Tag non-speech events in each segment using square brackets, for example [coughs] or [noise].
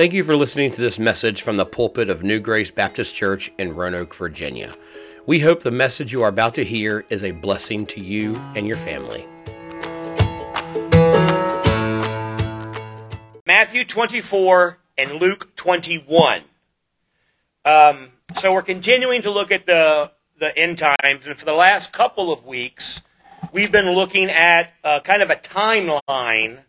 Thank you for listening to this message from the pulpit of New Grace Baptist Church in Roanoke, Virginia. We hope the message you are about to hear is a blessing to you and your family. Matthew 24 and Luke 21. Um, so we're continuing to look at the, the end times, and for the last couple of weeks, we've been looking at uh, kind of a timeline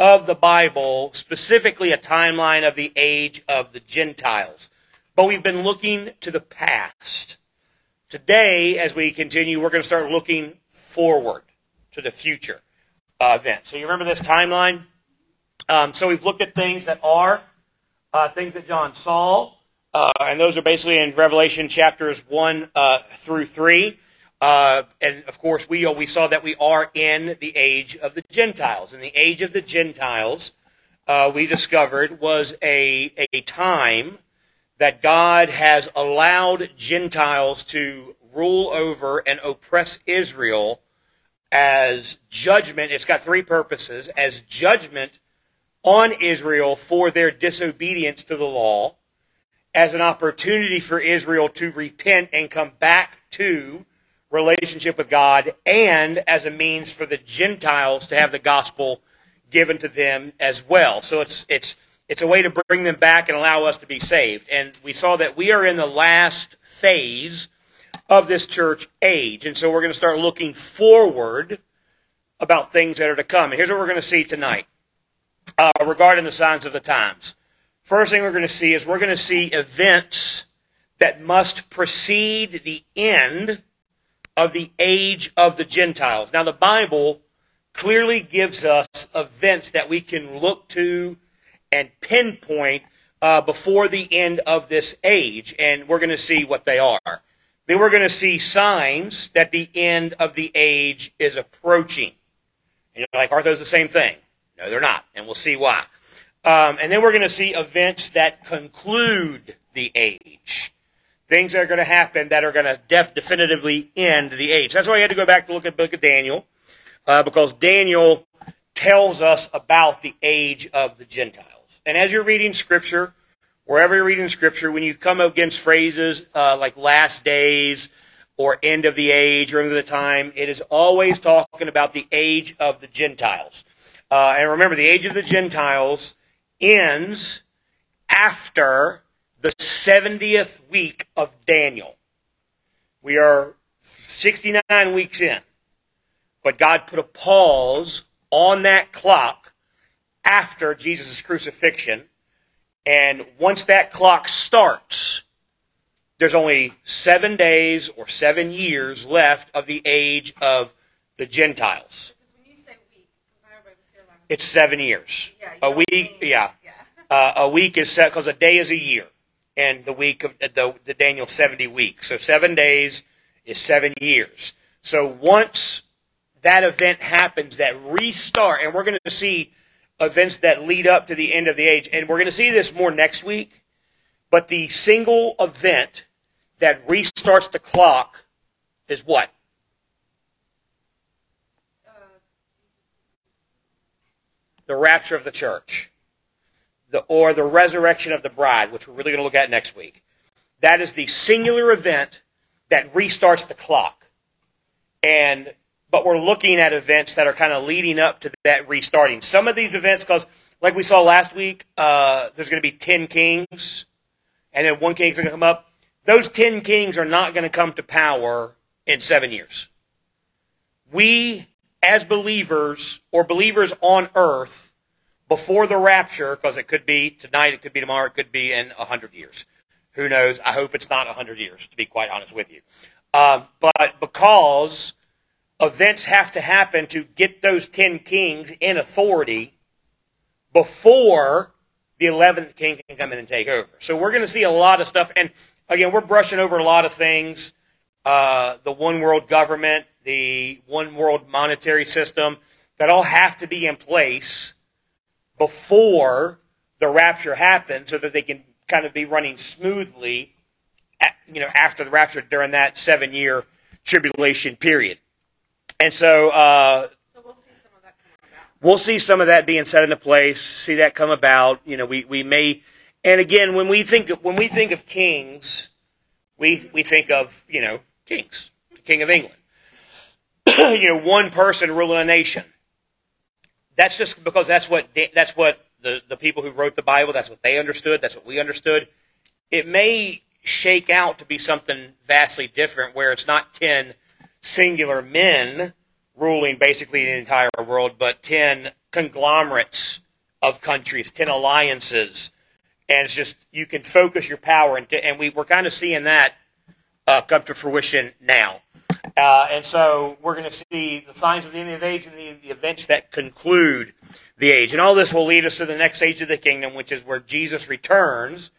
of the Bible, specifically a timeline of the age of the Gentiles. But we've been looking to the past. Today, as we continue, we're going to start looking forward to the future uh, event. So you remember this timeline? Um, so we've looked at things that are, uh, things that John saw, uh, and those are basically in Revelation chapters 1 uh, through 3. Uh, and of course, we we saw that we are in the age of the Gentiles. And the age of the Gentiles, uh, we discovered, was a a time that God has allowed Gentiles to rule over and oppress Israel as judgment. It's got three purposes: as judgment on Israel for their disobedience to the law, as an opportunity for Israel to repent and come back to relationship with God and as a means for the Gentiles to have the gospel given to them as well. So it's it's it's a way to bring them back and allow us to be saved. And we saw that we are in the last phase of this church age. And so we're going to start looking forward about things that are to come. And here's what we're going to see tonight uh, regarding the signs of the times. First thing we're going to see is we're going to see events that must precede the end of the age of the Gentiles. Now, the Bible clearly gives us events that we can look to and pinpoint uh, before the end of this age, and we're going to see what they are. Then we're going to see signs that the end of the age is approaching. And you're like, aren't those the same thing? No, they're not, and we'll see why. Um, and then we're going to see events that conclude the age things that are going to happen that are going to def- definitively end the age. That's why I had to go back to look at the book of Daniel, uh, because Daniel tells us about the age of the Gentiles. And as you're reading Scripture, wherever you're reading Scripture, when you come against phrases uh, like last days or end of the age or end of the time, it is always talking about the age of the Gentiles. Uh, and remember, the age of the Gentiles ends after the 70th week of Daniel. We are 69 weeks in. But God put a pause on that clock after Jesus' crucifixion. And once that clock starts, there's only seven days or seven years left of the age of the Gentiles. It's seven years. Yeah, a week, yeah. yeah. Uh, a week is set because a day is a year and the week of the, the Daniel 70 weeks. So seven days is seven years. So once that event happens, that restart, and we're going to see events that lead up to the end of the age, and we're going to see this more next week, but the single event that restarts the clock is what? The rapture of the church the, or the resurrection of the bride, which we're really going to look at next week. That is the singular event that restarts the clock. And but we're looking at events that are kind of leading up to that restarting. Some of these events, because like we saw last week, uh, there's going to be ten kings, and then one king's going to come up. Those ten kings are not going to come to power in seven years. We, as believers or believers on earth, before the rapture, because it could be tonight, it could be tomorrow, it could be in a hundred years. Who knows? I hope it's not a hundred years, to be quite honest with you. Um, but because events have to happen to get those ten kings in authority before the eleventh king can come in and take over. So we're going to see a lot of stuff, and again, we're brushing over a lot of things. Uh, the one world government, the one world monetary system, that all have to be in place before the rapture happens so that they can kind of be running smoothly at, you know after the rapture during that seven year tribulation period and so, uh, so we'll see some of that coming we'll see some of that being set into place, see that come about. You know, we, we may, and again, when we think of, when we think of kings, we we think of you know kings, the king of England, [clears throat] you know, one person ruling a nation. That's just because that's what that's what the the people who wrote the Bible that's what they understood. That's what we understood. It may shake out to be something vastly different, where it's not ten singular men ruling basically the entire world, but 10 conglomerates of countries, 10 alliances. And it's just, you can focus your power. And, and we, we're kind of seeing that uh, come to fruition now. Uh, and so we're going to see the signs of the end of the age and the, the events that conclude the age. And all this will lead us to the next age of the kingdom, which is where Jesus returns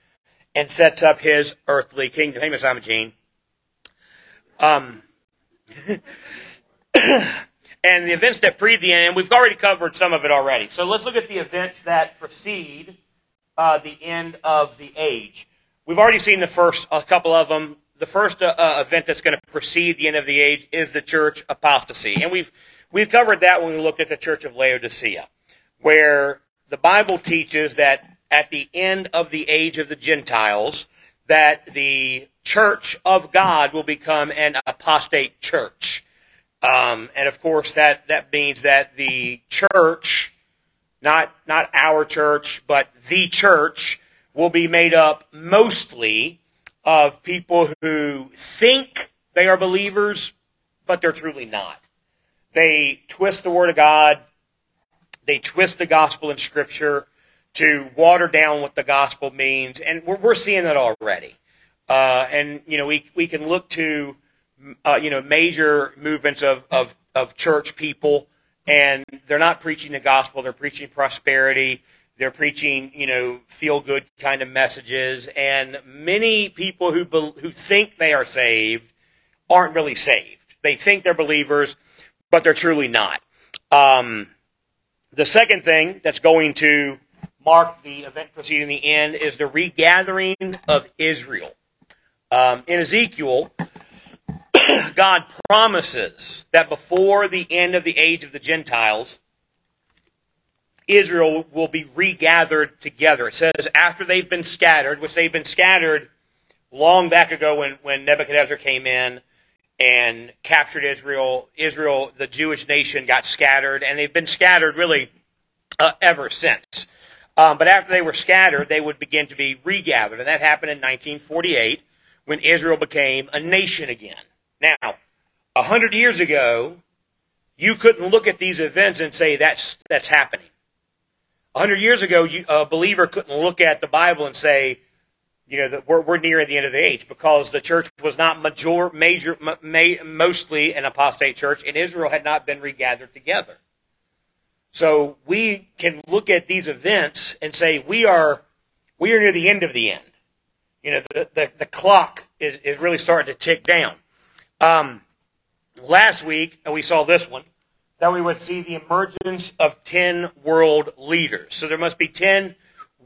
and sets up his earthly kingdom. Hey, Miss Imogene. Um, [coughs] and the events that precede the end, and we've already covered some of it already. So let's look at the events that precede uh, the end of the age. We've already seen the first, a couple of them. The first uh, uh event that's going to precede the end of the age is the church apostasy, and we've we've covered that when we looked at the church of Laodicea, where the Bible teaches that at the end of the age of the Gentiles, that the church of God will become an apostate church. Um, and of course, that, that means that the church, not, not our church, but the church, will be made up mostly of people who think they are believers, but they're truly not. They twist the Word of God, they twist the gospel in Scripture to water down what the gospel means, and we're, we're seeing that already. Uh, and, you know, we, we can look to uh, you know, major movements of, of, of church people, and they're not preaching the gospel. They're preaching prosperity. They're preaching, you know, feel good kind of messages. And many people who, be, who think they are saved aren't really saved. They think they're believers, but they're truly not. Um, the second thing that's going to mark the event preceding the end is the regathering of Israel. Um, in Ezekiel, [clears throat] God promises that before the end of the age of the Gentiles, Israel will be regathered together. It says after they've been scattered, which they've been scattered long back ago when, when Nebuchadnezzar came in and captured Israel. Israel, the Jewish nation, got scattered, and they've been scattered really uh, ever since. Um, but after they were scattered, they would begin to be regathered, and that happened in 1948 when Israel became a nation again. Now, a hundred years ago, you couldn't look at these events and say that's that's happening. A hundred years ago, you, a believer couldn't look at the Bible and say, you know, that we're, we're near the end of the age because the church was not major, major, ma, mostly an apostate church, and Israel had not been regathered together. So we can look at these events and say we are we are near the end of the end. You know, the the, the clock is, is really starting to tick down. Um, last week, and we saw this one, that we would see the emergence of 10 world leaders. So there must be 10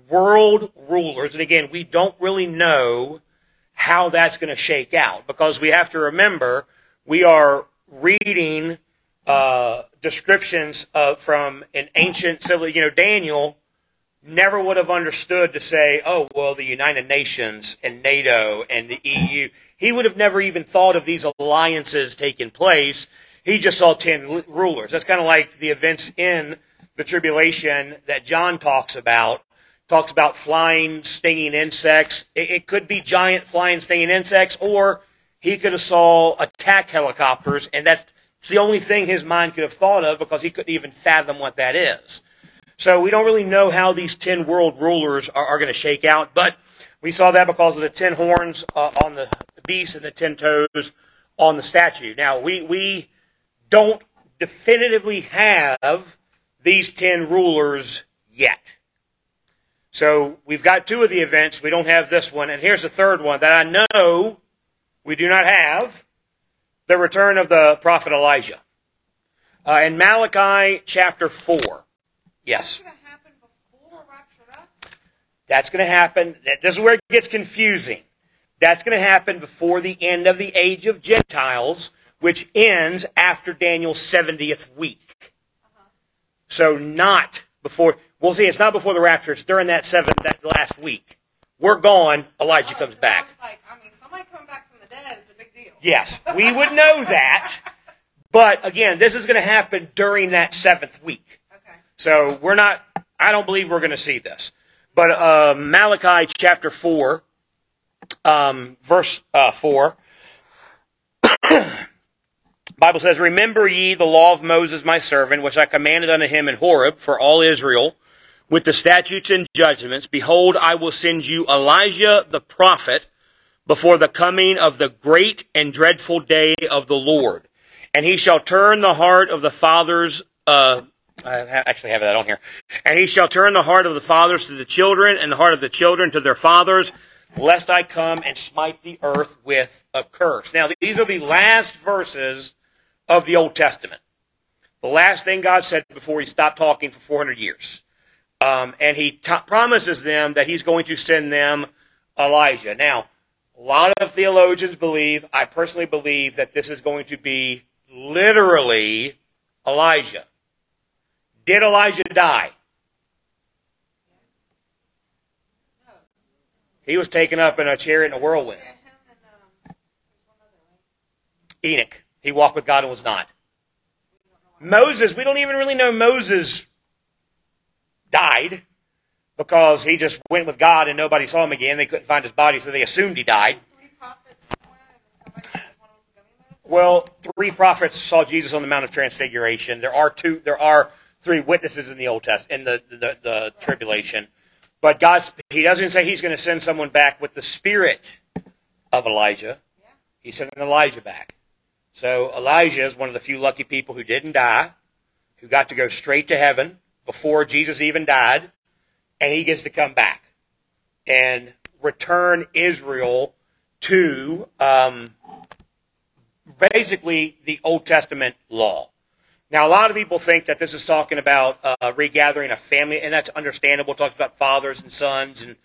world rulers. And again, we don't really know how that's going to shake out because we have to remember we are reading uh, descriptions of, from an ancient civil, you know, Daniel never would have understood to say, oh, well, the United Nations and NATO and the EU. He would have never even thought of these alliances taking place. He just saw 10 rulers. That's kind of like the events in the tribulation that John talks about. Talks about flying, stinging insects. It, it could be giant flying, stinging insects, or he could have saw attack helicopters, and that's the only thing his mind could have thought of because he couldn't even fathom what that is. So we don't really know how these 10 world rulers are, are going to shake out, but we saw that because of the 10 horns uh, on the beast and the 10 toes on the statue. Now, we, we don't definitively have these 10 rulers yet. So we've got two of the events. We don't have this one. And here's the third one that I know we do not have the return of the prophet Elijah. Uh, in Malachi chapter 4. Yes. That's going to happen. This is where it gets confusing. That's going to happen before the end of the age of Gentiles, which ends after Daniel's 70th week. So not before. We'll see. It's not before the rapture. It's during that seventh, that last week. We're gone. Elijah comes back. Like, I mean, somebody coming back from the dead is a big deal. Yes, we would know that. But again, this is going to happen during that seventh week. Okay. So we're not, I don't believe we're going to see this. But uh, Malachi chapter 4, um, verse uh, 4, Bible says, Remember ye the law of Moses my servant, which I commanded unto him in Horeb for all Israel, with the statutes and judgments. Behold, I will send you Elijah the prophet before the coming of the great and dreadful day of the Lord. And he shall turn the heart of the fathers, uh, I actually have that on here. And he shall turn the heart of the fathers to the children, and the heart of the children to their fathers, lest I come and smite the earth with a curse. Now, these are the last verses of the Old Testament. The last thing God said before he stopped talking for 400 years. Um, and he t- promises them that he's going to send them Elijah. Now, a lot of theologians believe, I personally believe, that this is going to be literally Elijah. Did Elijah die? No. He was taken up in a chariot in a whirlwind. Yeah, him and um, there's one other, right? Enoch. He walked with God and was not. Moses, we don't even really know Moses died because he just went with God and nobody saw him again. They couldn't find his body, so they assumed he died. Well, three prophets saw Jesus on the Mount of Transfiguration. There are two. There are three witnesses in the Old Testament in the the, the tribulation, but God He doesn't say He's going to send someone back with the spirit of Elijah. He's sending Elijah back. So Elijah is one of the few lucky people who didn't die, who got to go straight to heaven before Jesus even died, and he gets to come back and return Israel to um, basically the Old Testament law. Now, a lot of people think that this is talking about uh, regathering a family, and that's understandable. It talks about fathers and sons and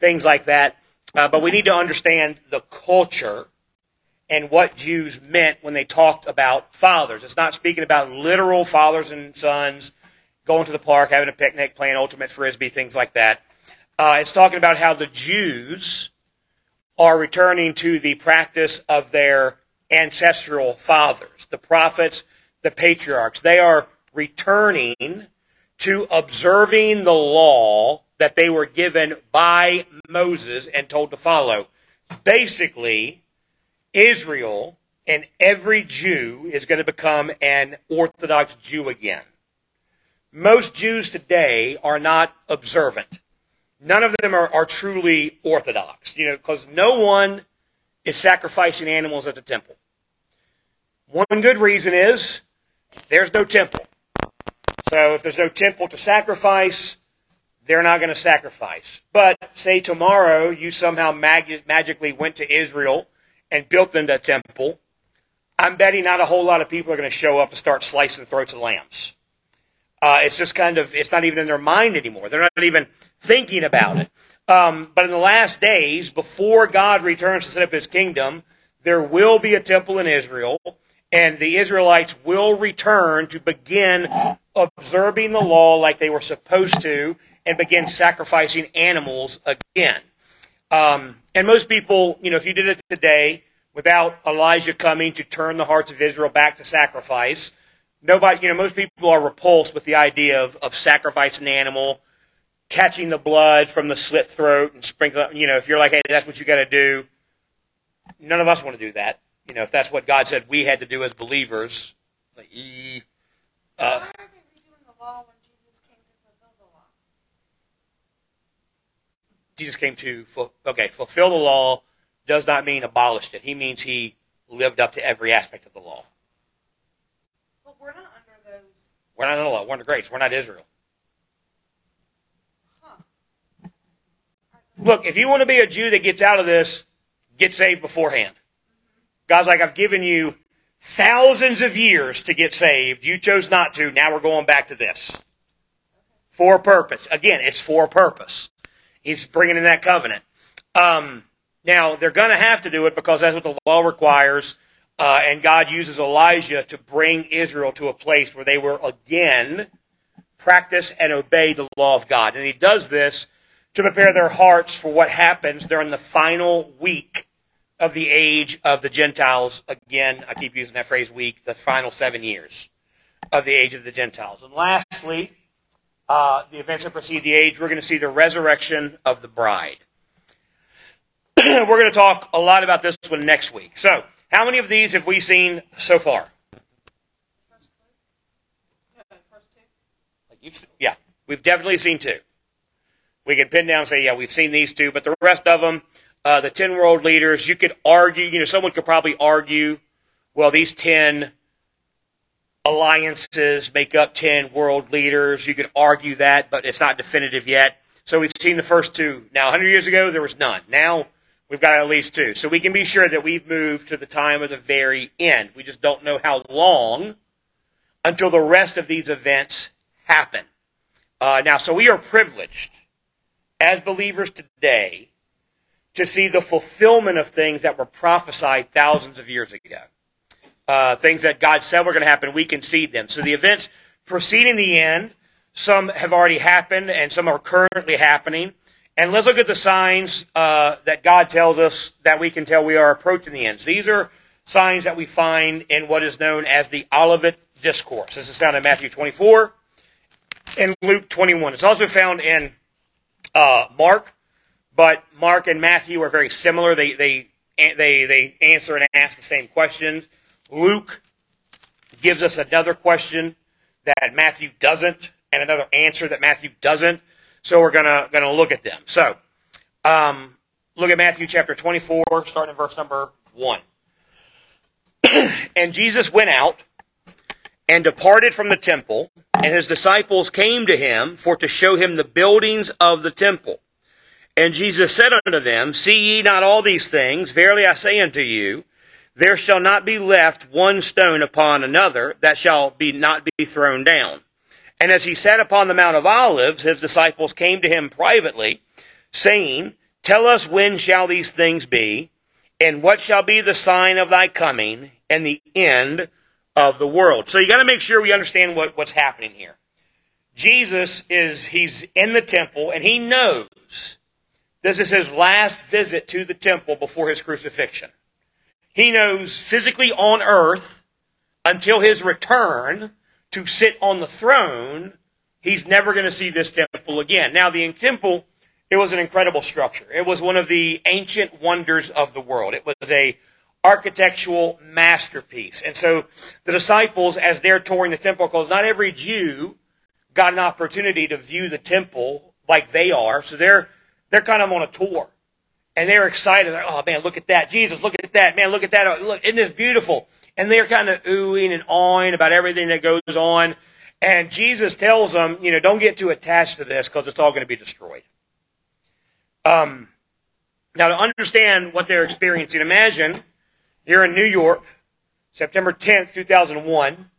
things like that. Uh, but we need to understand the culture and what Jews meant when they talked about fathers. It's not speaking about literal fathers and sons going to the park, having a picnic, playing ultimate frisbee, things like that. Uh, it's talking about how the Jews are returning to the practice of their ancestral fathers, the prophets, the patriarchs. They are returning to observing the law that they were given by Moses and told to follow. Basically, Israel and every Jew is going to become an Orthodox Jew again. Most Jews today are not observant. None of them are, are truly Orthodox, you know, because no one is sacrificing animals at the temple. One good reason is there's no temple. So if there's no temple to sacrifice, they're not going to sacrifice. But say tomorrow you somehow mag- magically went to Israel and built them that temple, I'm betting not a whole lot of people are going to show up and start slicing the throats of lambs. Uh, it's just kind of, it's not even in their mind anymore. They're not even thinking about it. Um, but in the last days, before God returns to set up his kingdom, there will be a temple in Israel, and the Israelites will return to begin observing the law like they were supposed to and begin sacrificing animals again. Um, and most people, you know, if you did it today without Elijah coming to turn the hearts of Israel back to sacrifice, nobody, you know, most people are repulsed with the idea of, of sacrificing an animal, catching the blood from the slit throat and sprinkling, you know, if you're like, hey, that's what you got to do, none of us want to do that. You know, if that's what God said we had to do as believers, like, uh, Why are they redoing the law when Jesus came to fulfill the law? Jesus came to okay fulfill the law does not mean abolished it. He means he lived up to every aspect of the law. But we're not under those. We're not under the law. We're under grace. We're not Israel. Huh. Look, if you want to be a Jew that gets out of this, get saved beforehand. God's like, I've given you thousands of years to get saved. You chose not to. Now we're going back to this. For a purpose. Again, it's for a purpose. He's bringing in that covenant. Um, now, they're going to have to do it because that's what the law requires. Uh, and God uses Elijah to bring Israel to a place where they will again practice and obey the law of God. And he does this to prepare their hearts for what happens during the final week of the age of the Gentiles. Again, I keep using that phrase week, the final seven years of the age of the Gentiles. And lastly, uh, the events that precede the age, we're going to see the resurrection of the bride. [clears throat] we're going to talk a lot about this one next week. So, how many of these have we seen so far? Yeah, first two. Like you've, yeah, we've definitely seen two. We can pin down and say, yeah, we've seen these two, but the rest of them, uh, the 10 world leaders, you could argue, you know, someone could probably argue, well, these 10 alliances make up 10 world leaders. You could argue that, but it's not definitive yet. So we've seen the first two. Now, 100 years ago, there was none. Now, we've got at least two. So we can be sure that we've moved to the time of the very end. We just don't know how long until the rest of these events happen. Uh, now, so we are privileged as believers today to see the fulfillment of things that were prophesied thousands of years ago. Uh, things that God said were going to happen, we can see them. So the events preceding the end, some have already happened and some are currently happening. And let's look at the signs uh, that God tells us that we can tell we are approaching the ends. These are signs that we find in what is known as the Olivet Discourse. This is found in Matthew 24 and Luke 21. It's also found in uh, Mark, but Mark and Matthew are very similar. They, they, they, they answer and ask the same questions. Luke gives us another question that Matthew doesn't, and another answer that Matthew doesn't. So we're gonna gonna look at them. So um, look at Matthew chapter 24, starting in verse number one. [clears throat] and Jesus went out and departed from the temple, and his disciples came to him for to show him the buildings of the temple. And Jesus said unto them, See ye not all these things? Verily I say unto you, there shall not be left one stone upon another that shall be not be thrown down. And as he sat upon the Mount of Olives, his disciples came to him privately, saying, Tell us when shall these things be, and what shall be the sign of thy coming, and the end of the world. So you got to make sure we understand what, what's happening here. Jesus is, he's in the temple, and he knows this is his last visit to the temple before his crucifixion. He knows physically on earth until his return to sit on the throne, he's never going to see this temple again. Now, the temple, it was an incredible structure. It was one of the ancient wonders of the world. It was a architectural masterpiece. And so the disciples, as they're touring the temple, because not every Jew got an opportunity to view the temple like they are, so they're they're kind of on a tour and they're excited. Oh man, look at that. Jesus, look at that. Man, look at that. Look, isn't this beautiful? And they're kind of oohing and awing about everything that goes on. And Jesus tells them, you know, don't get too attached to this because it's all going to be destroyed. Um, now, to understand what they're experiencing, imagine you're in New York, September 10th, 2001.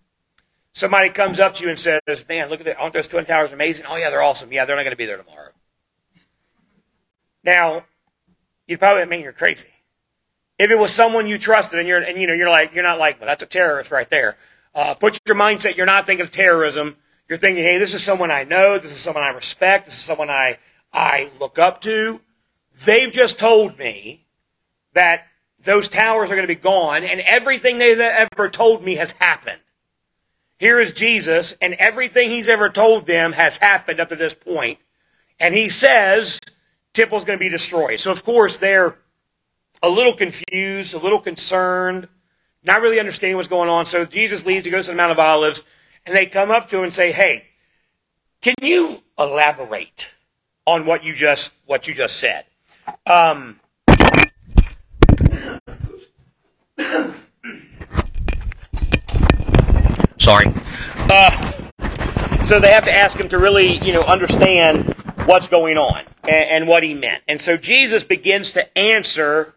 Somebody comes up to you and says, man, look at that. Aren't those Twin Towers amazing? Oh, yeah, they're awesome. Yeah, they're not going to be there tomorrow. Now, you'd probably mean you're crazy. If it was someone you trusted and you're and you know you're like you're not like well that's a terrorist right there. Uh, put your mindset. You're not thinking of terrorism. You're thinking, hey, this is someone I know. This is someone I respect. This is someone I I look up to. They've just told me that those towers are going to be gone, and everything they've ever told me has happened. Here is Jesus, and everything he's ever told them has happened up to this point. And he says temple's going to be destroyed. So, of course, they're a little confused, a little concerned, not really understanding what's going on. So Jesus leaves, he goes to the Mount of Olives, and they come up to him and say, Hey, can you elaborate on what you just what you just said? Um, [coughs] sorry. Uh, so they have to ask him to really, you know, understand what's going on and, and what he meant. And so Jesus begins to answer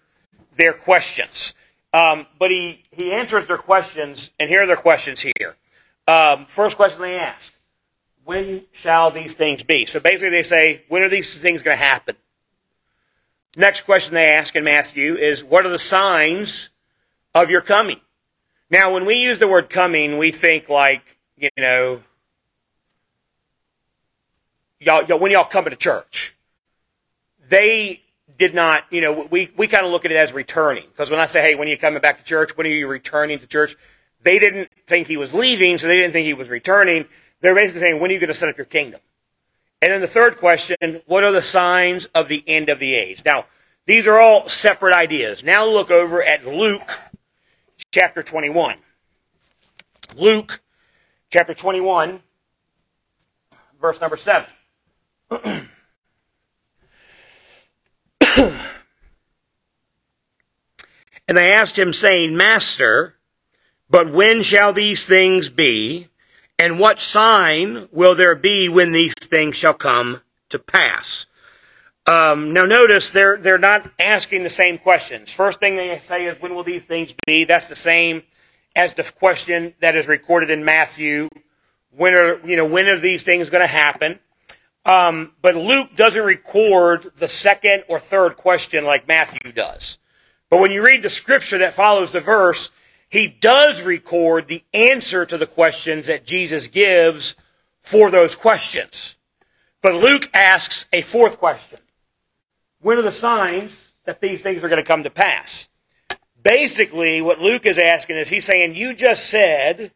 their questions. Um, but he, he answers their questions, and here are their questions here. Um, first question they ask When shall these things be? So basically, they say, When are these things going to happen? Next question they ask in Matthew is, What are the signs of your coming? Now, when we use the word coming, we think like, you know, y'all, y'all when y'all come to church, they did not, you know, we, we kind of look at it as returning. Because when I say, hey, when are you coming back to church? When are you returning to church? They didn't think he was leaving, so they didn't think he was returning. They're basically saying, when are you going to set up your kingdom? And then the third question, what are the signs of the end of the age? Now, these are all separate ideas. Now look over at Luke chapter 21. Luke chapter 21, verse number 7. [coughs] and they asked him, saying, Master, but when shall these things be? And what sign will there be when these things shall come to pass? Um, now notice they're they're not asking the same questions. First thing they say is when will these things be? That's the same as the question that is recorded in Matthew. When are you know when are these things going to happen? Um, but Luke doesn't record the second or third question like Matthew does. But when you read the scripture that follows the verse, he does record the answer to the questions that Jesus gives for those questions. But Luke asks a fourth question. When are the signs that these things are going to come to pass? Basically, what Luke is asking is he's saying, You just said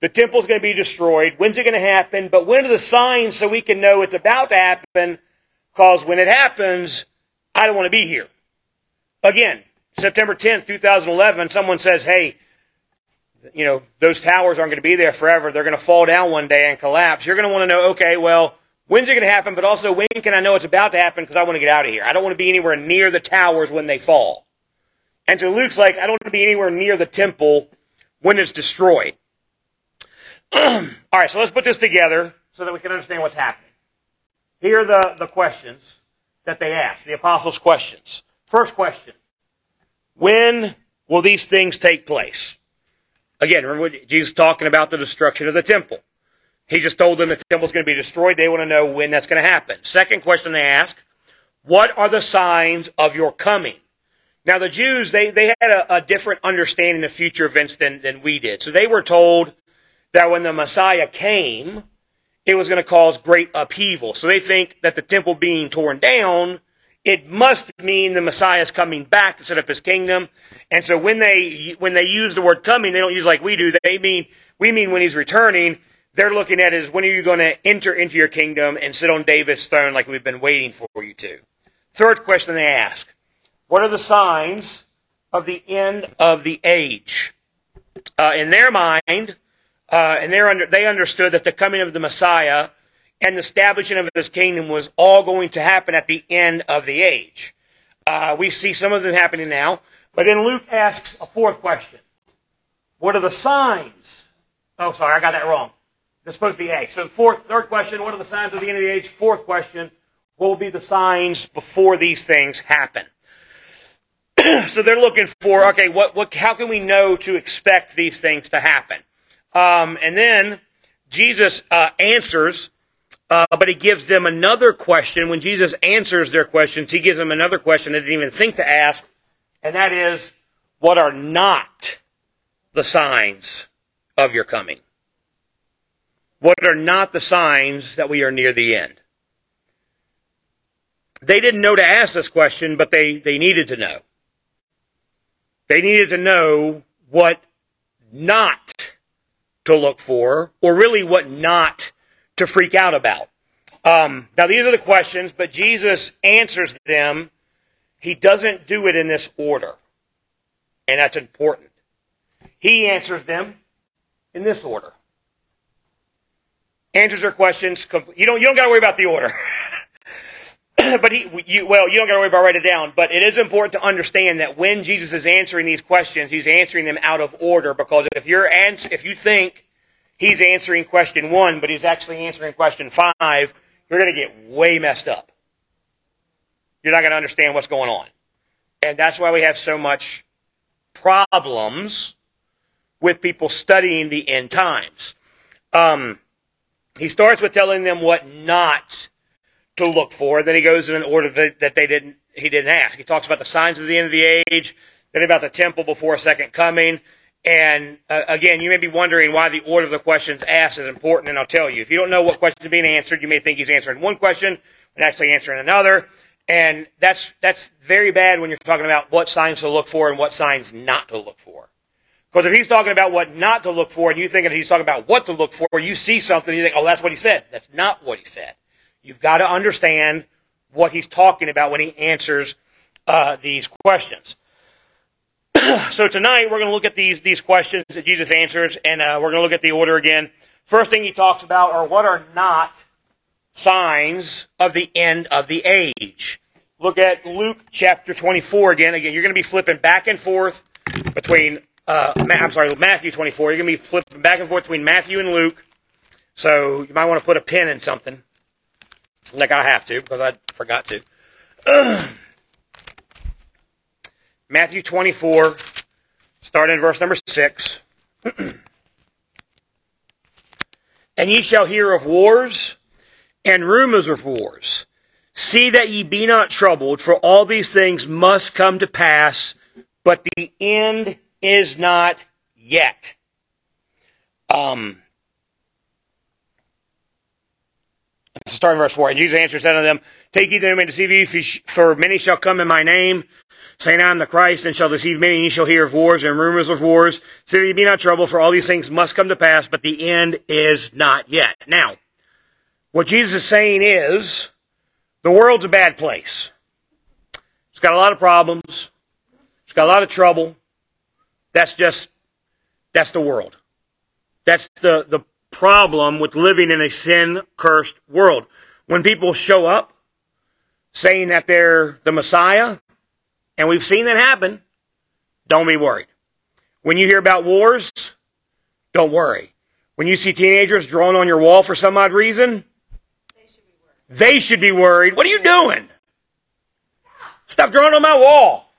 the temple's going to be destroyed. When's it going to happen? But when are the signs so we can know it's about to happen? Because when it happens, I don't want to be here. Again, September 10th, 2011, someone says, hey, you know, those towers aren't going to be there forever. They're going to fall down one day and collapse. You're going to want to know, okay, well, when's it going to happen? But also, when can I know it's about to happen because I want to get out of here? I don't want to be anywhere near the towers when they fall. And so Luke's like, I don't want to be anywhere near the temple when it's destroyed. [clears throat] All right, so let's put this together so that we can understand what's happening. Here are the, the questions that they ask, the apostles' questions. First question When will these things take place? Again, remember Jesus talking about the destruction of the temple. He just told them the temple's going to be destroyed. They want to know when that's going to happen. Second question they ask, what are the signs of your coming? Now the Jews, they, they had a, a different understanding of future events than, than we did. So they were told that when the Messiah came, it was going to cause great upheaval. So they think that the temple being torn down, it must mean the Messiah is coming back to set up his kingdom. And so when they when they use the word coming, they don't use like we do. They mean we mean when he's returning. They're looking at is when are you going to enter into your kingdom and sit on David's throne like we've been waiting for you to. Third question they ask: What are the signs of the end of the age? Uh, in their mind, uh, and under, they understood that the coming of the Messiah and the establishing of his kingdom was all going to happen at the end of the age. Uh, we see some of them happening now. But then Luke asks a fourth question. What are the signs? Oh, sorry, I got that wrong. It's supposed to be A. So fourth, third question, what are the signs of the end of the age? Fourth question, what will be the signs before these things happen? [clears throat] so they're looking for, okay, what, what, how can we know to expect these things to happen? Um, and then Jesus uh, answers, uh, but he gives them another question. When Jesus answers their questions, he gives them another question they didn't even think to ask, and that is, what are not the signs of your coming? What are not the signs that we are near the end? They didn't know to ask this question, but they, they needed to know. They needed to know what not to look for, or really what not to freak out about. Um, now, these are the questions, but Jesus answers them. He doesn't do it in this order, and that's important. He answers them in this order. Answers their questions. You don't. You don't got to worry about the order. [laughs] [clears throat] but he, you, well, you don't got to worry about writing it down. But it is important to understand that when Jesus is answering these questions, he's answering them out of order. Because if you're ans- if you think he's answering question one, but he's actually answering question five, you're going to get way messed up. You're not going to understand what's going on, and that's why we have so much problems with people studying the end times. Um, he starts with telling them what not to look for. Then he goes in an order that, that they didn't he didn't ask. He talks about the signs of the end of the age, then about the temple before a second coming, And uh, again, you may be wondering why the order of the questions asked is important, and I'll tell you. If you don't know what question is being answered, you may think he's answering one question and actually answering another. And that's, that's very bad when you're talking about what signs to look for and what signs not to look for. Because if he's talking about what not to look for and you think that he's talking about what to look for, you see something and you think, oh, that's what he said. That's not what he said. You've got to understand what he's talking about when he answers uh, these questions. [clears throat] so tonight we're going to look at these these questions that Jesus answers, and uh, we're going to look at the order again. First thing he talks about are what are not signs of the end of the age. Look at Luke chapter 24 again. Again, you're going to be flipping back and forth between, uh, I'm sorry, Matthew 24. You're going to be flipping back and forth between Matthew and Luke. So you might want to put a pin in something. Like I have to, because I forgot to. [clears throat] Matthew 24, starting in verse number 6. [clears throat] and ye shall hear of wars and rumors of wars. See that ye be not troubled, for all these things must come to pass, but the end is not yet. Um, starting verse 4. And Jesus answered, said unto them, Take heed ye them and deceive ye, for many shall come in my name, saying, I am the Christ, and shall deceive many, and ye shall hear of wars and rumors of wars. See that ye be not troubled, for all these things must come to pass, but the end is not yet. Now, what Jesus is saying is, the world's a bad place. It's got a lot of problems. It's got a lot of trouble. That's just, that's the world. That's the, the problem with living in a sin cursed world. When people show up saying that they're the Messiah, and we've seen that happen, don't be worried. When you hear about wars, don't worry. When you see teenagers drawn on your wall for some odd reason, they should be worried. What are you doing? Stop drawing on my wall.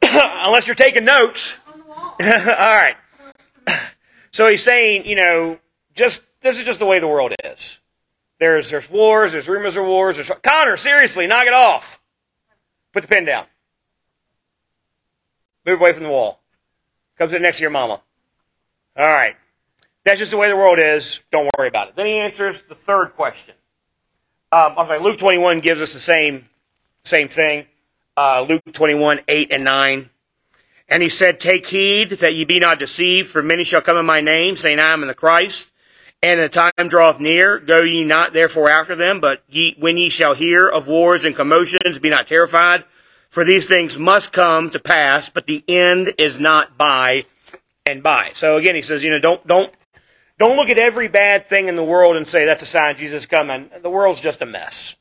[coughs] Unless you're taking notes. [coughs] All right. So he's saying, you know, just this is just the way the world is. There's there's wars, there's rumors of wars. There's, Connor, seriously, knock it off. Put the pen down. Move away from the wall. Come sit next to your mama. All right. That's just the way the world is. Don't worry about it. Then he answers the third question. Um, I'm sorry, Luke 21 gives us the same, same thing. Uh, Luke 21, 8 and 9. And he said, Take heed that ye be not deceived, for many shall come in my name, saying, I am in the Christ. And the time draweth near. Go ye not therefore after them, but ye, when ye shall hear of wars and commotions, be not terrified. For these things must come to pass, but the end is not by and by. So again, he says, you know, don't, don't don't look at every bad thing in the world and say that's a sign Jesus is coming. The world's just a mess.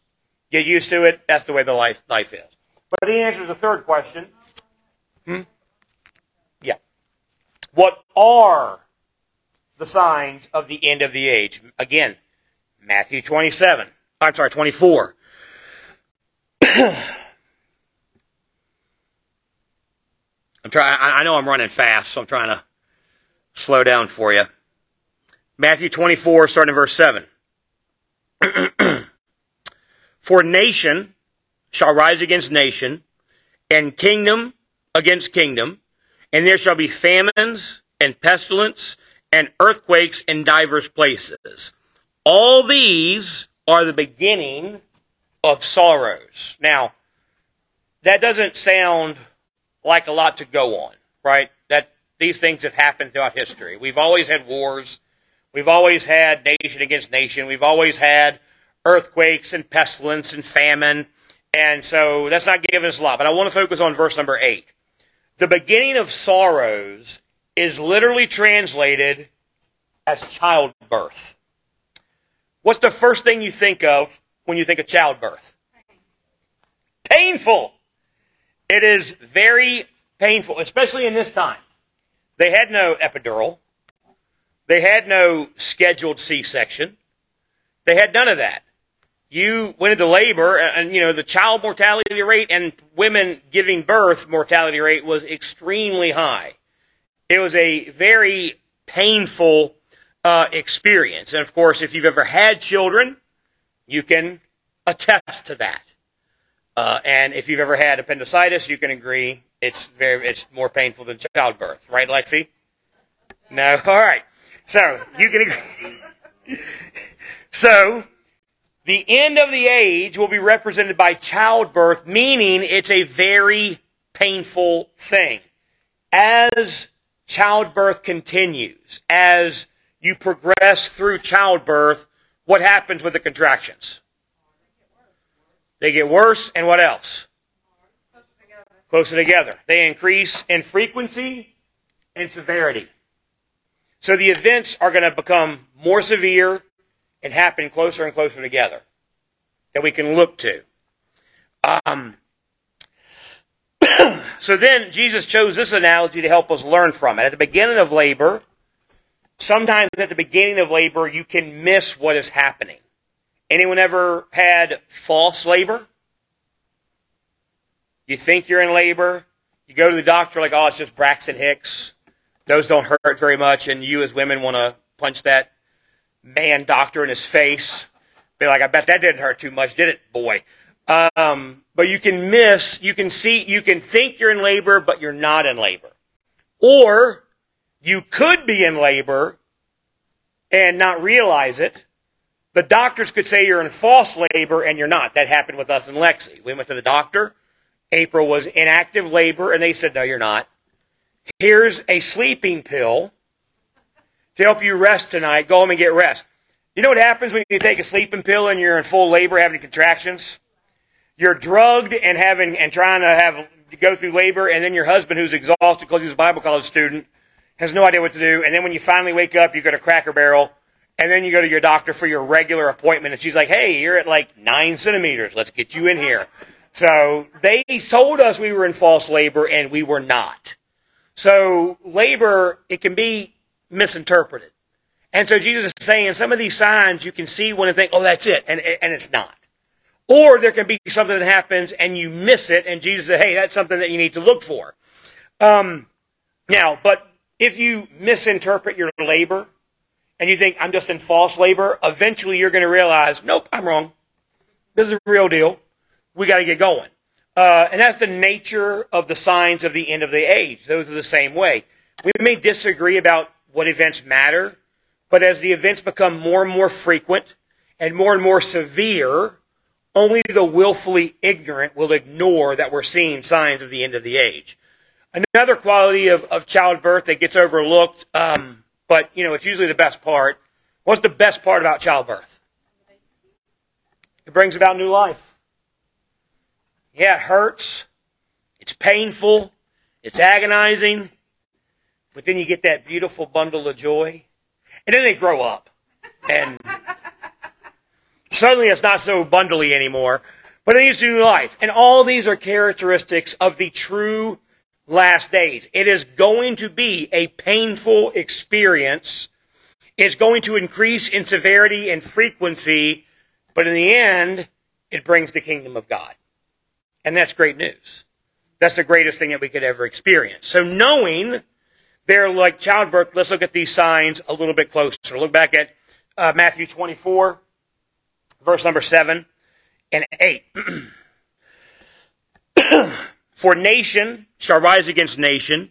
Get used to it. That's the way the life life is. But he answers the third question. Hmm? What are the signs of the end of the age? Again, Matthew 27. I'm sorry, 24. [clears throat] I'm trying. I know I'm running fast, so I'm trying to slow down for you. Matthew 24, starting in verse 7. [clears throat] For nation shall rise against nation, and kingdom against kingdom, and there shall be famines and pestilence and earthquakes in divers places. All these are the beginning of sorrows. Now, that doesn't sound like a lot to go on, right? That these things have happened throughout history. We've always had wars. We've always had nation against nation. We've always had earthquakes and pestilence and famine. And so that's not giving us a lot. But I want to focus on verse number 8. The beginning of sorrows is literally translated as childbirth. What's the first thing you think of when you think of childbirth? Painful. It is very painful, especially in this time. They had no epidural. They had no scheduled C-section. They had none of that. You went into labor, and you know the child mortality rate and women giving birth mortality rate was extremely high. It was a very painful uh, experience, and of course, if you've ever had children, you can attest to that. Uh, and if you've ever had appendicitis, you can agree It's very it's more painful than childbirth, right, Lexi? No. [laughs] All right. So you can agree. [laughs] so the end of the age will be represented by childbirth, meaning it's a very painful thing. As childbirth continues, as you progress through childbirth, what happens with the contractions? They get worse, and what else? Closer together. They increase in frequency and severity. So the events are going to become more severe and happen closer and closer together that we can look to. Um, [coughs] so then Jesus chose this analogy to help us learn from it. At the beginning of labor, sometimes at the beginning of labor, you can miss what is happening. Anyone ever had false labor? You think you're in labor. You go to the doctor like, oh, it's just Braxton Hicks. Those don't hurt very much, and you as women want to punch that man doctor in his face. Be like, I bet that didn't hurt too much, did it, boy? Um, but you can miss, you can see, you can think you're in labor, but you're not in labor. Or you could be in labor and not realize it. The doctors could say you're in false labor and you're not. That happened with us and Lexi. We went to the doctor. April was in active labor and they said, no, you're not. Here's a sleeping pill to help you rest tonight. Go home and get rest. You know what happens when you take a sleeping pill and you're in full labor having contractions? You're drugged and having and trying to have to go through labor, and then your husband, who's exhausted because he's a Bible college student, has no idea what to do. And then when you finally wake up, you go to Cracker Barrel, and then you go to your doctor for your regular appointment, and she's like, "Hey, you're at like nine centimeters. Let's get you in here." So they told us we were in false labor, and we were not. So labor, it can be misinterpreted. And so Jesus is saying some of these signs you can see one and think, oh, that's it, and, and it's not. Or there can be something that happens and you miss it, and Jesus said, hey, that's something that you need to look for. Um, now, but if you misinterpret your labor and you think, I'm just in false labor, eventually you're going to realize, nope, I'm wrong. This is a real deal. We got to get going. Uh, and that's the nature of the signs of the end of the age. Those are the same way. We may disagree about what events matter, but as the events become more and more frequent and more and more severe, only the willfully ignorant will ignore that we're seeing signs of the end of the age. Another quality of, of childbirth that gets overlooked, um, but you know it's usually the best part. What's the best part about childbirth? It brings about new life. Yeah, it hurts. It's painful. It's agonizing. But then you get that beautiful bundle of joy. And then they grow up. And suddenly it's not so bundly anymore. But it leads to new life. And all these are characteristics of the true last days. It is going to be a painful experience. It's going to increase in severity and frequency. But in the end, it brings the kingdom of God. And that's great news. That's the greatest thing that we could ever experience. So knowing they're like childbirth, let's look at these signs a little bit closer. Look back at uh, Matthew 24, verse number 7 and 8. [clears throat] For nation shall rise against nation,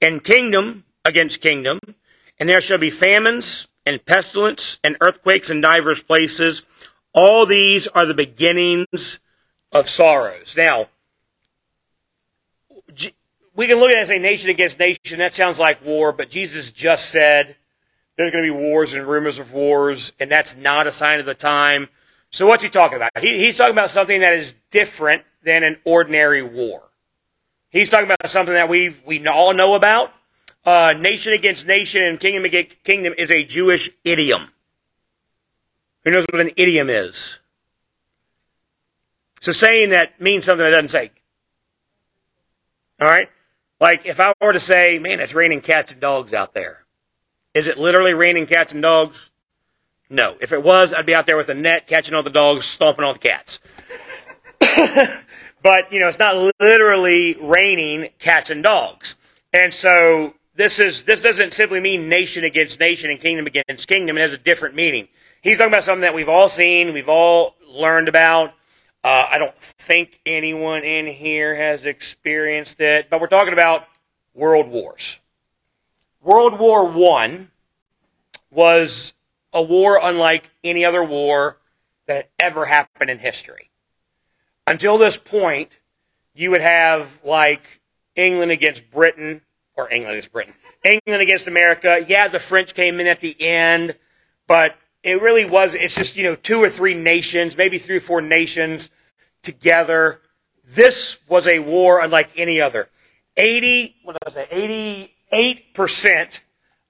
and kingdom against kingdom, and there shall be famines and pestilence and earthquakes in divers places. All these are the beginnings of sorrows. Now, we can look at it as a nation against nation. That sounds like war, but Jesus just said there's going to be wars and rumors of wars, and that's not a sign of the time. So what's he talking about? He, he's talking about something that is different than an ordinary war. He's talking about something that we we all know about. Uh, nation against nation and kingdom against kingdom is a Jewish idiom. Who knows what an idiom is? So saying that means something that doesn't say. All right? Like if I were to say, man, it's raining cats and dogs out there. Is it literally raining cats and dogs? No. If it was, I'd be out there with a net catching all the dogs, stomping all the cats. [laughs] but, you know, it's not literally raining cats and dogs. And so this is this doesn't simply mean nation against nation and kingdom against kingdom. It has a different meaning. He's talking about something that we've all seen, we've all learned about. Uh, I don't think anyone in here has experienced it, but we're talking about world wars. World War One was a war unlike any other war that had ever happened in history. Until this point, you would have like England against Britain, or England against Britain, England against America. Yeah, the French came in at the end, but it really was, it's just, you know, two or three nations, maybe three or four nations together. This was a war unlike any other. 80, what did I say, 88%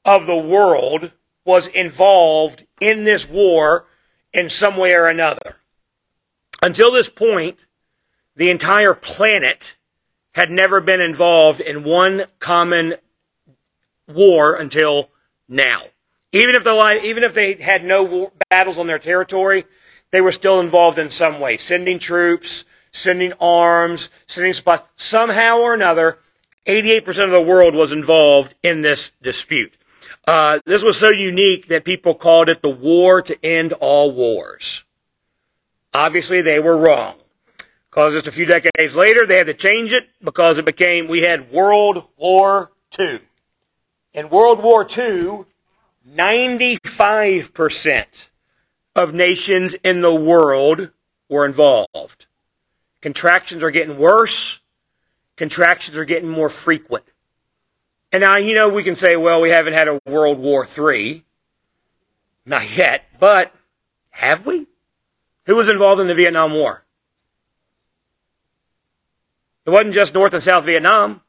of the world was involved in this war in some way or another. Until this point, the entire planet had never been involved in one common war until now. Even if the even if they had no war, battles on their territory, they were still involved in some way, sending troops, sending arms, sending supplies. Somehow or another, 88% of the world was involved in this dispute. Uh, this was so unique that people called it the war to end all wars. Obviously, they were wrong. Because just a few decades later, they had to change it because it became, we had World War II. In World War II, 95% of nations in the world were involved. Contractions are getting worse. Contractions are getting more frequent. And now, you know, we can say, well, we haven't had a World War III. Not yet, but have we? Who was involved in the Vietnam War? It wasn't just North and South Vietnam.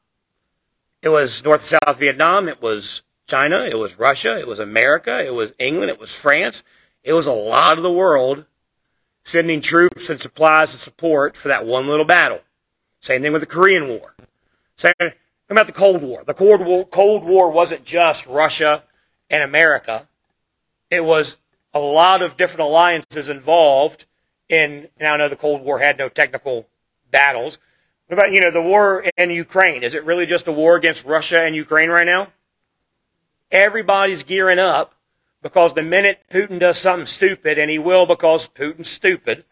It was North and South Vietnam. It was China. It was Russia. It was America. It was England. It was France. It was a lot of the world sending troops and supplies and support for that one little battle. Same thing with the Korean War. Same thing about the Cold War. The Cold War, Cold War wasn't just Russia and America. It was a lot of different alliances involved in, and I know the Cold War had no technical battles. What about, you know, the war in Ukraine? Is it really just a war against Russia and Ukraine right now? Everybody's gearing up because the minute Putin does something stupid, and he will because Putin's stupid,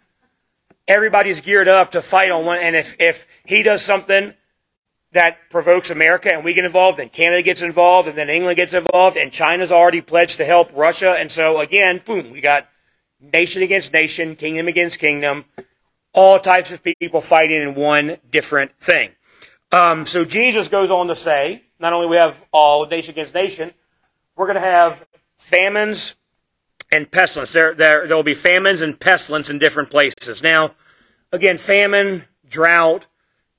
everybody's geared up to fight on one. And if, if he does something that provokes America and we get involved, then Canada gets involved, and then England gets involved, and China's already pledged to help Russia. And so again, boom, we got nation against nation, kingdom against kingdom, all types of people fighting in one different thing. Um, so Jesus goes on to say, not only we have all nation against nation, we're going to have famines and pestilence. There, there, there will be famines and pestilence in different places. Now, again, famine, drought,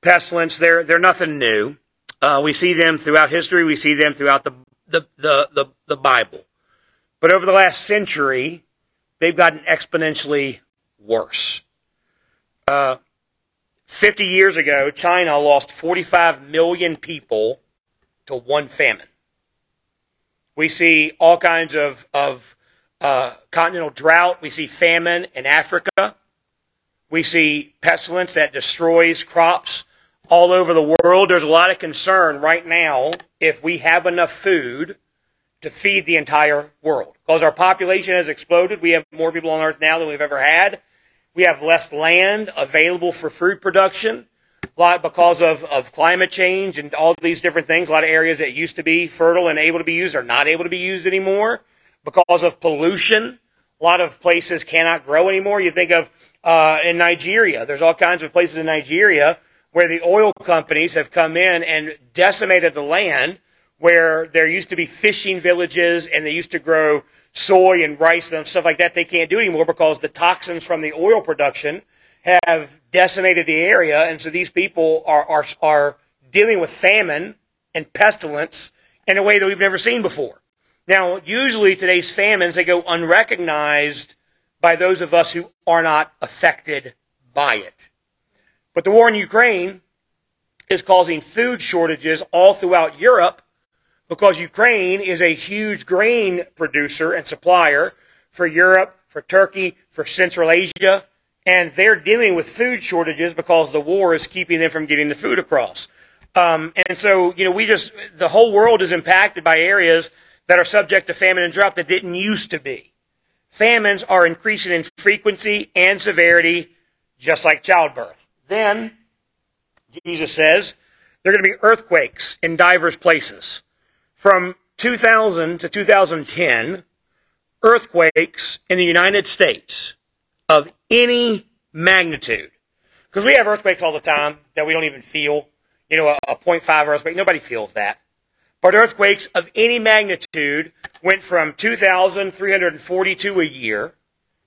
pestilence, they're, they're nothing new. Uh, we see them throughout history. We see them throughout the, the, the, the, the Bible. But over the last century, they've gotten exponentially worse. Uh, 50 years ago, China lost 45 million people to one famine. We see all kinds of, of uh, continental drought. We see famine in Africa. We see pestilence that destroys crops all over the world. There's a lot of concern right now if we have enough food to feed the entire world. Because our population has exploded. We have more people on earth now than we've ever had. We have less land available for food production. Lot because of, of climate change and all these different things. A lot of areas that used to be fertile and able to be used are not able to be used anymore because of pollution. A lot of places cannot grow anymore. You think of uh, in Nigeria. There's all kinds of places in Nigeria where the oil companies have come in and decimated the land where there used to be fishing villages and they used to grow soy and rice and stuff like that. They can't do anymore because the toxins from the oil production have decimated the area. And so these people are, are, are dealing with famine and pestilence in a way that we've never seen before. Now, usually today's famines, they go unrecognized by those of us who are not affected by it. But the war in Ukraine is causing food shortages all throughout Europe because Ukraine is a huge grain producer and supplier for Europe, for Turkey, for Central Asia, and they're dealing with food shortages because the war is keeping them from getting the food across. Um, and so, you know, we just, the whole world is impacted by areas that are subject to famine and drought that didn't used to be. Famines are increasing in frequency and severity just like childbirth. Then, Jesus says, there are going to be earthquakes in diverse places. From 2000 to 2010, earthquakes in the United States of any magnitude. Because we have earthquakes all the time that we don't even feel. You know, a, a 0.5 earthquake, nobody feels that. But earthquakes of any magnitude went from 2,342 a year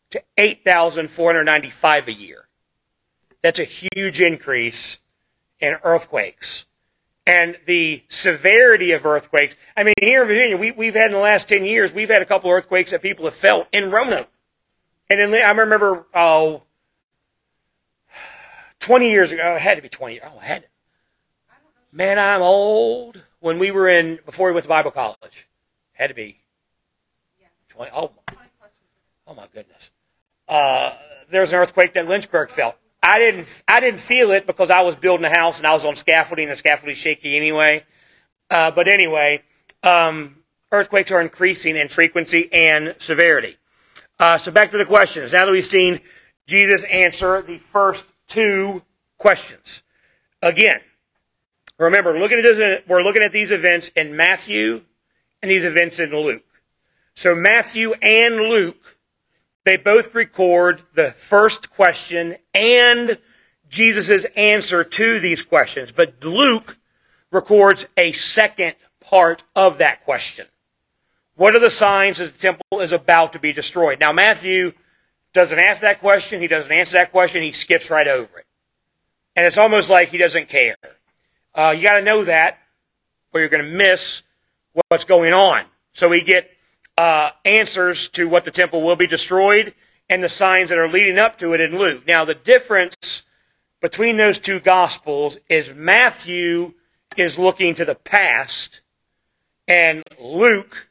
to 8,495 a year. That's a huge increase in earthquakes. And the severity of earthquakes, I mean, here in Virginia, we, we've had in the last 10 years, we've had a couple earthquakes that people have felt in Roanoke. And then I remember, oh, 20 years ago, it had to be 20, oh, had to. Man, I'm old. When we were in, before we went to Bible college, had to be 20, oh, oh my goodness. Uh, there was an earthquake that Lynchburg felt. I didn't, I didn't feel it because I was building a house and I was on scaffolding and the scaffolding was shaky anyway. Uh, but anyway, um, earthquakes are increasing in frequency and severity. Uh, so back to the questions. Now that we've seen Jesus answer the first two questions. Again, remember, looking this, we're looking at these events in Matthew and these events in Luke. So Matthew and Luke, they both record the first question and Jesus' answer to these questions. But Luke records a second part of that question. What are the signs that the temple is about to be destroyed? Now, Matthew doesn't ask that question. He doesn't answer that question. He skips right over it. And it's almost like he doesn't care. Uh, you got to know that, or you're going to miss what's going on. So we get uh, answers to what the temple will be destroyed and the signs that are leading up to it in Luke. Now, the difference between those two gospels is Matthew is looking to the past, and Luke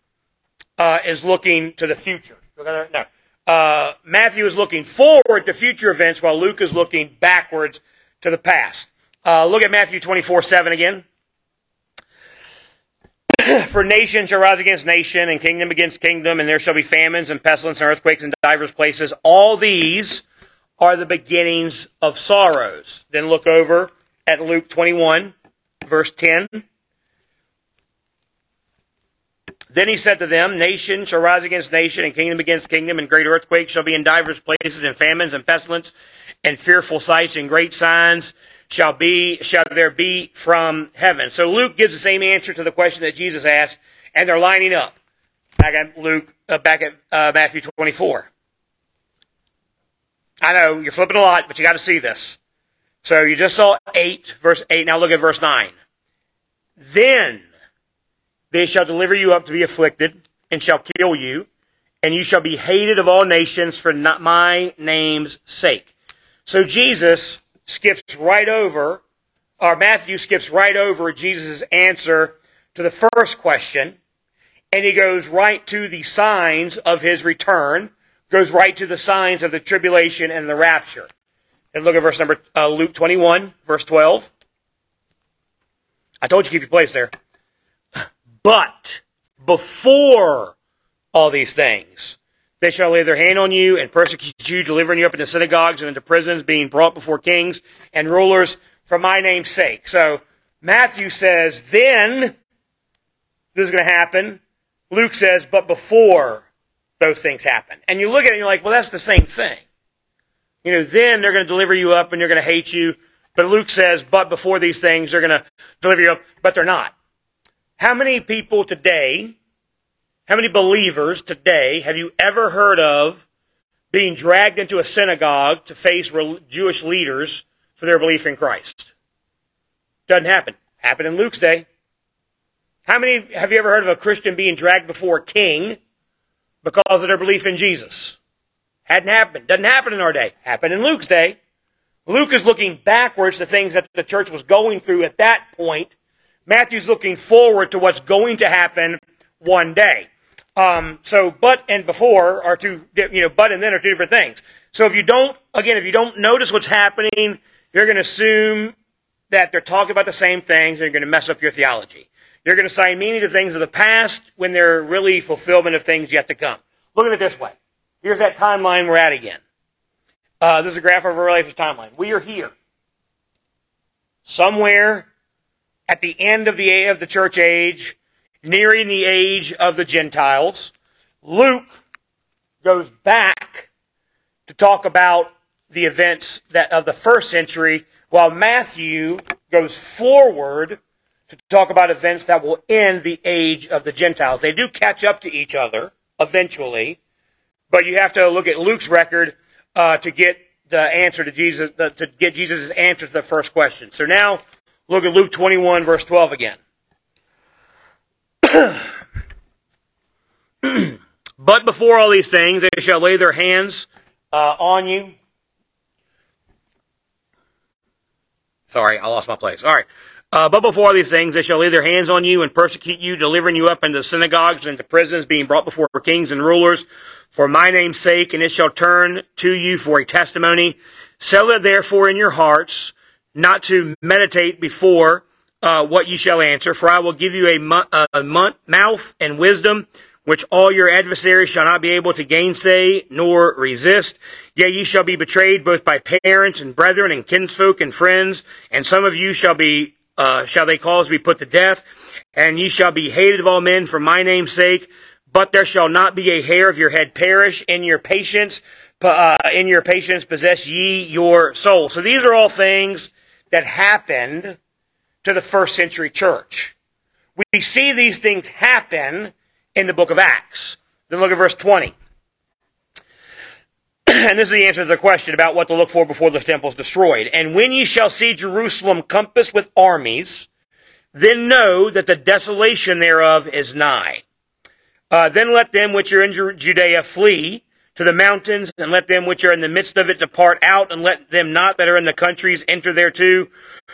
uh, is looking to the future. No. Uh, Matthew is looking forward to future events while Luke is looking backwards to the past. Uh, look at Matthew 24 7 again. [clears throat] For nation shall rise against nation, and kingdom against kingdom, and there shall be famines and pestilence and earthquakes in divers places. All these are the beginnings of sorrows. Then look over at Luke 21, verse 10. Then he said to them, Nation shall rise against nation, and kingdom against kingdom, and great earthquakes shall be in divers places, and famines and pestilence, and fearful sights, and great signs shall be shall there be from heaven. So Luke gives the same answer to the question that Jesus asked, and they're lining up. Back at Luke, uh, back at uh, Matthew 24. I know you're flipping a lot, but you got to see this. So you just saw 8, verse 8. Now look at verse 9. Then they shall deliver you up to be afflicted, and shall kill you, and you shall be hated of all nations for my name's sake. So Jesus skips right over, or Matthew skips right over Jesus' answer to the first question, and he goes right to the signs of his return, goes right to the signs of the tribulation and the rapture. And look at verse number, uh, Luke 21, verse 12. I told you to keep your place there. But before all these things, they shall lay their hand on you and persecute you, delivering you up into synagogues and into prisons, being brought before kings and rulers for my name's sake. So Matthew says, then this is going to happen. Luke says, but before those things happen. And you look at it and you're like, well, that's the same thing. You know, then they're going to deliver you up and they're going to hate you. But Luke says, but before these things, they're going to deliver you up, but they're not. How many people today, how many believers today have you ever heard of being dragged into a synagogue to face Jewish leaders for their belief in Christ? Doesn't happen. Happened in Luke's day. How many have you ever heard of a Christian being dragged before a king because of their belief in Jesus? Hadn't happened. Doesn't happen in our day. Happened in Luke's day. Luke is looking backwards to things that the church was going through at that point Matthew's looking forward to what's going to happen one day. Um, so, but and before are two, you know, but and then are two different things. So if you don't, again, if you don't notice what's happening, you're going to assume that they're talking about the same things and you're going to mess up your theology. You're going to assign meaning to things of the past when they're really fulfillment of things yet to come. Look at it this way. Here's that timeline we're at again. Uh, this is a graph of a relationship timeline. We are here. Somewhere at the end of the of the church age, nearing the age of the Gentiles. Luke goes back to talk about the events that of the first century, while Matthew goes forward to talk about events that will end the age of the Gentiles. They do catch up to each other eventually, but you have to look at Luke's record uh, to get the answer to Jesus, the, to get Jesus' answer to the first question. So now look at Luke 21, verse 12 again. [clears throat] but before all these things, they shall lay their hands uh, on you. Sorry, I lost my place. All right. Uh, but before these things, they shall lay their hands on you and persecute you, delivering you up into synagogues and into prisons, being brought before kings and rulers for my name's sake, and it shall turn to you for a testimony. Settle it therefore in your hearts, not to meditate before uh, what you shall answer, for I will give you a, a mouth and wisdom which all your adversaries shall not be able to gainsay nor resist. Yea, ye shall be betrayed both by parents and brethren and kinsfolk and friends, and some of you shall be uh, shall they cause be put to death, and ye shall be hated of all men for my name's sake. But there shall not be a hair of your head perish. In your patience, uh, in your patience possess ye your soul. So these are all things that happened to the first century church. We see these things happen in the book of Acts. Then look at verse 20. [clears throat] and this is the answer to the question about what to look for before the temple is destroyed. And when ye shall see Jerusalem compassed with armies, then know that the desolation thereof is nigh. Uh, then let them which are in Judea flee, to the mountains, and let them which are in the midst of it depart out, and let them not that are in the countries enter thereto.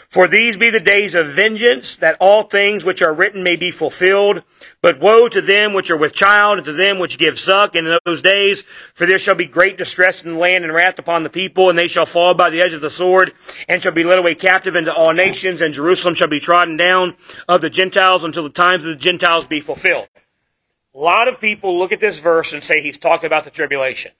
For these be the days of vengeance, that all things which are written may be fulfilled. But woe to them which are with child, and to them which give suck in those days, for there shall be great distress in the land and wrath upon the people, and they shall fall by the edge of the sword, and shall be led away captive into all nations, and Jerusalem shall be trodden down of the Gentiles until the times of the Gentiles be fulfilled. A lot of people look at this verse and say he's talking about the tribulation.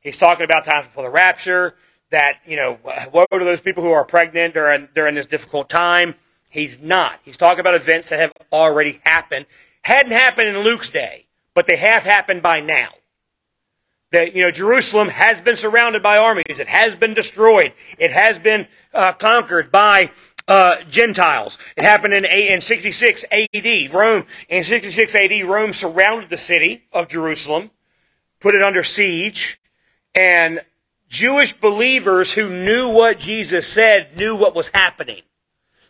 He's talking about times before the rapture, that, you know, what are those people who are pregnant during, during this difficult time? He's not. He's talking about events that have already happened. Hadn't happened in Luke's day, but they have happened by now. That, you know, Jerusalem has been surrounded by armies. It has been destroyed. It has been uh, conquered by uh, Gentiles. It happened in, in 66 AD. Rome, in 66 AD, Rome surrounded the city of Jerusalem, put it under siege, and Jewish believers who knew what Jesus said knew what was happening.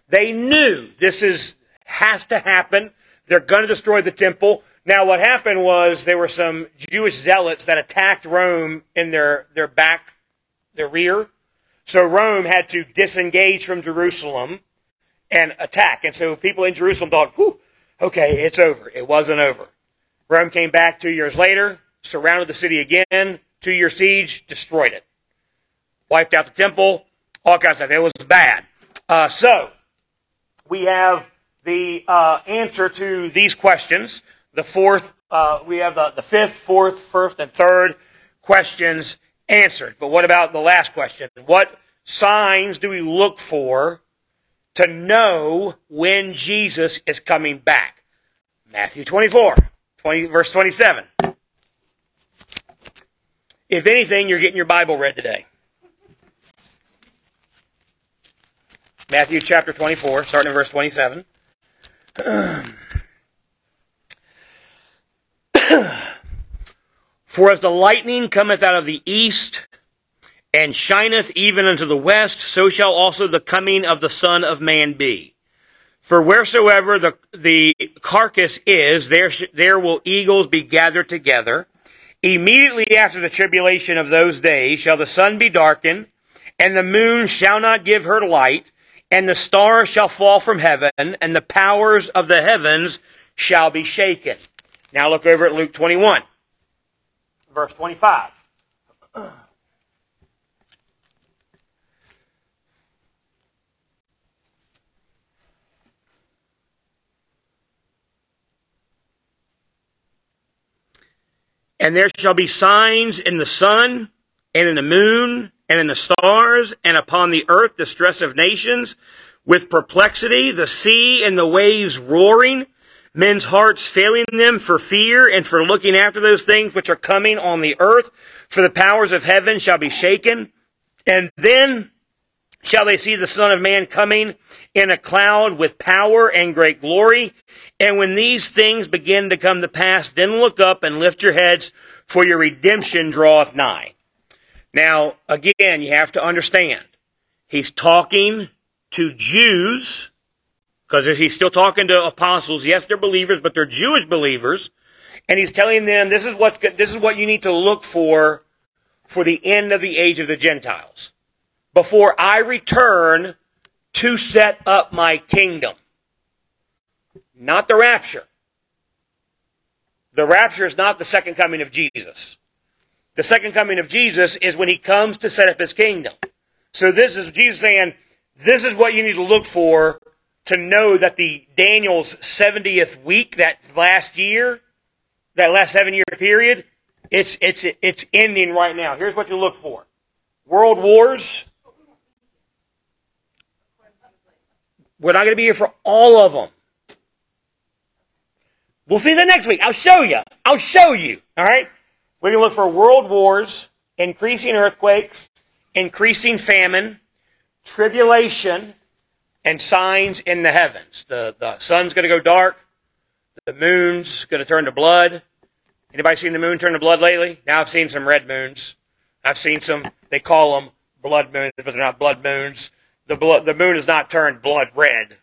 They knew this is, has to happen. They're going to destroy the temple. Now, what happened was there were some Jewish zealots that attacked Rome in their, their back, their rear, so Rome had to disengage from Jerusalem and attack. And so people in Jerusalem thought, whew, okay, it's over. It wasn't over. Rome came back two years later, surrounded the city again, two year siege, destroyed it. Wiped out the temple, all kinds of stuff. It was bad. Uh, so, we have the uh, answer to these questions. The fourth, uh, we have the, the fifth, fourth, first, and third questions answered. But what about the last question? What signs do we look for to know when Jesus is coming back? Matthew 24, 20, verse 27. If anything, you're getting your Bible read today. Matthew chapter 24, starting in verse 27. [clears throat] [clears throat] For as the lightning cometh out of the east, and shineth even unto the west, so shall also the coming of the Son of Man be. For wheresoever the, the carcass is, there, sh- there will eagles be gathered together. Immediately after the tribulation of those days shall the sun be darkened, and the moon shall not give her light, and the stars shall fall from heaven, and the powers of the heavens shall be shaken. Now look over at Luke 21 verse 25. And there shall be signs in the sun, and in the moon, and in the stars, and upon the earth distress of nations, with perplexity, the sea and the waves roaring, men's hearts failing them for fear and for looking after those things which are coming on the earth, for the powers of heaven shall be shaken. And then shall they see the Son of Man coming in a cloud with power and great glory. And when these things begin to come to pass, then look up and lift your heads, for your redemption draweth nigh. Now, again, you have to understand, he's talking to Jews, because he's still talking to apostles. Yes, they're believers, but they're Jewish believers. And he's telling them this is what's this is what you need to look for for the end of the age of the Gentiles before I return to set up my kingdom. Not the rapture. The rapture is not the second coming of Jesus. The second coming of Jesus is when he comes to set up his kingdom. So this is Jesus saying, this is what you need to look for to know that the Daniel's 70th week, that last year, that last seven year period, it's, it's, it's ending right now. Here's what you look for. World wars, We're not going to be here for all of them. We'll see that next week. I'll show you. I'll show you. All right? We're going to look for world wars, increasing earthquakes, increasing famine, tribulation, and signs in the heavens. The, the sun's going to go dark. The moon's going to turn to blood. Anybody seen the moon turn to blood lately? Now I've seen some red moons. I've seen some, they call them blood moons, but they're not blood moons the blood, the moon has not turned blood red.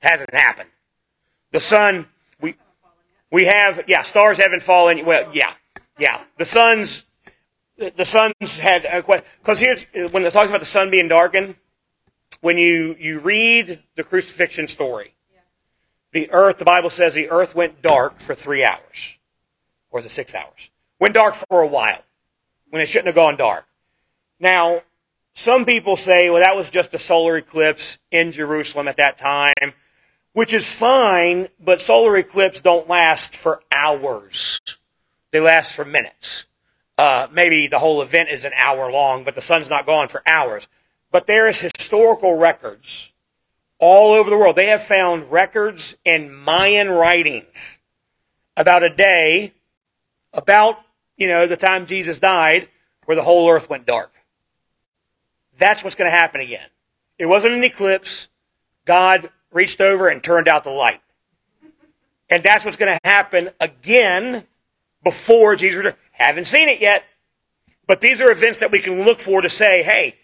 Hasn't happened. The sun, we, we have, yeah, stars haven't fallen. Well, yeah, yeah. The sun's, the sun's had, because here's, when it talks about the sun being darkened, when you, you read the crucifixion story, the earth, the Bible says the earth went dark for three hours. Or it six hours? Went dark for a while when it shouldn't have gone dark. Now, some people say, well, that was just a solar eclipse in Jerusalem at that time, which is fine, but solar eclipses don't last for hours. They last for minutes. Uh, maybe the whole event is an hour long, but the sun's not gone for hours. But there is historical records all over the world. They have found records in Mayan writings about a day, about, you know, the time Jesus died, where the whole earth went dark. That's what's going to happen again. It wasn't an eclipse. God reached over and turned out the light. And that's what's going to happen again before Jesus returns. Haven't seen it yet. But these are events that we can look for to say, hey,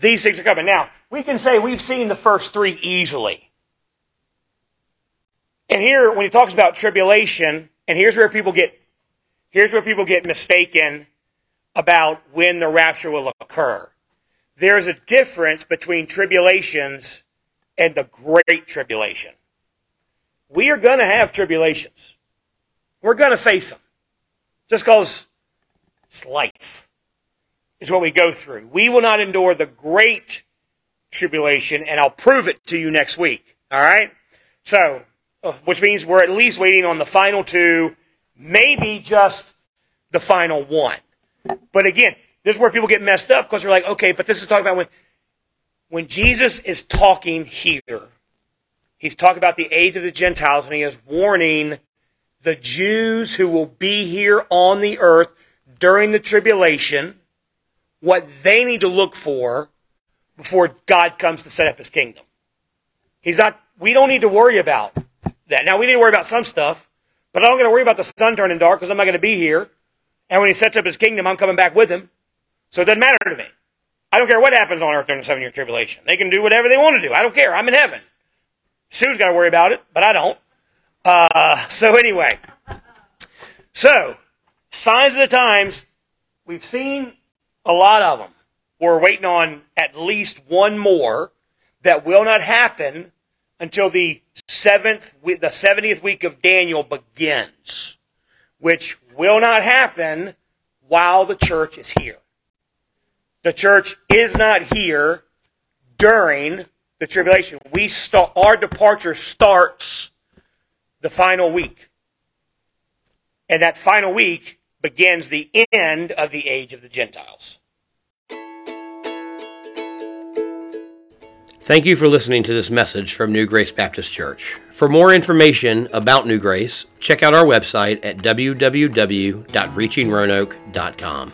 these things are coming. Now, we can say we've seen the first three easily. And here, when he talks about tribulation, and here's where people get, here's where people get mistaken about when the rapture will occur there's a difference between tribulations and the great tribulation. We are going to have tribulations. We're going to face them. Just because it's life. Is what we go through. We will not endure the great tribulation, and I'll prove it to you next week. All right? So, uh, which means we're at least waiting on the final two, maybe just the final one. But again, this is where people get messed up because they're like, okay, but this is talking about when, when Jesus is talking here, he's talking about the age of the Gentiles and he is warning the Jews who will be here on the earth during the tribulation what they need to look for before God comes to set up his kingdom. He's not, we don't need to worry about that. Now we need to worry about some stuff, but I don't got to worry about the sun turning dark because I'm not going to be here. And when he sets up his kingdom, I'm coming back with him. So it doesn't matter to me. I don't care what happens on earth during the seven year tribulation. They can do whatever they want to do. I don't care. I'm in heaven. Sue's got to worry about it, but I don't. Uh, so anyway, so signs of the times, we've seen a lot of them. We're waiting on at least one more that will not happen until the seventh, the 70th week of Daniel begins, which will not happen while the church is here. The church is not here during the tribulation. We start, our departure starts the final week. And that final week begins the end of the age of the Gentiles. Thank you for listening to this message from New Grace Baptist Church. For more information about New Grace, check out our website at www.reachingroanoke.com.